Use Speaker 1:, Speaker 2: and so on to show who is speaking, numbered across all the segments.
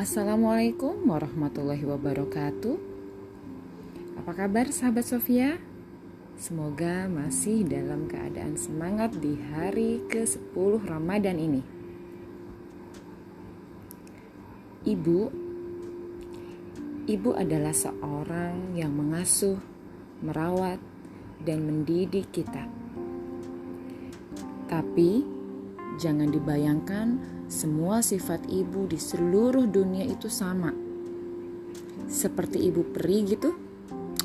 Speaker 1: Assalamualaikum warahmatullahi wabarakatuh. Apa kabar sahabat Sofia? Semoga masih dalam keadaan semangat di hari ke-10 Ramadan ini. Ibu Ibu adalah seorang yang mengasuh, merawat, dan mendidik kita. Tapi jangan dibayangkan semua sifat ibu di seluruh dunia itu sama. Seperti ibu peri gitu?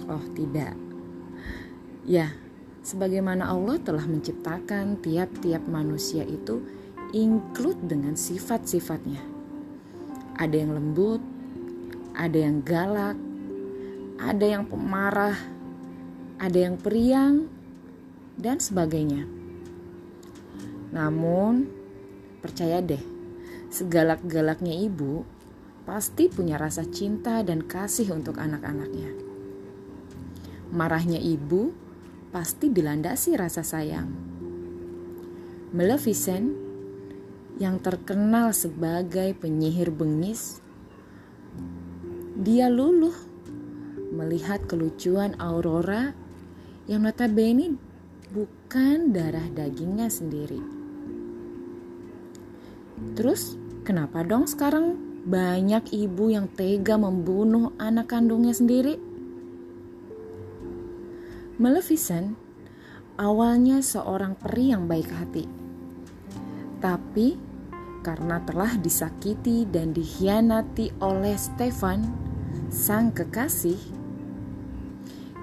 Speaker 1: Oh, tidak. Ya, sebagaimana Allah telah menciptakan tiap-tiap manusia itu include dengan sifat-sifatnya. Ada yang lembut, ada yang galak, ada yang pemarah, ada yang periang, dan sebagainya. Namun, percaya deh, segalak-galaknya ibu pasti punya rasa cinta dan kasih untuk anak-anaknya. Marahnya ibu pasti dilandasi rasa sayang. Maleficent yang terkenal sebagai penyihir bengis dia luluh melihat kelucuan Aurora yang notabene bukan darah dagingnya sendiri. Terus kenapa dong sekarang banyak ibu yang tega membunuh anak kandungnya sendiri? Maleficent awalnya seorang peri yang baik hati. Tapi karena telah disakiti dan dikhianati oleh Stefan, sang kekasih,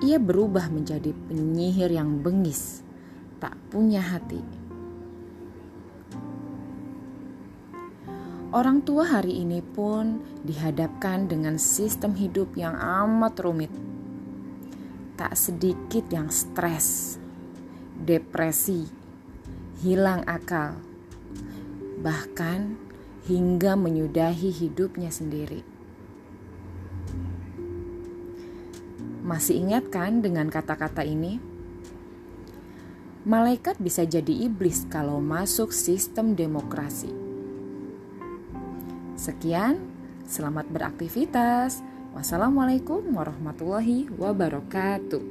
Speaker 1: ia berubah menjadi penyihir yang bengis, tak punya hati. Orang tua hari ini pun dihadapkan dengan sistem hidup yang amat rumit. Tak sedikit yang stres, depresi, hilang akal, bahkan hingga menyudahi hidupnya sendiri. Masih ingat kan dengan kata-kata ini? Malaikat bisa jadi iblis kalau masuk sistem demokrasi. Sekian, selamat beraktivitas. Wassalamualaikum warahmatullahi wabarakatuh.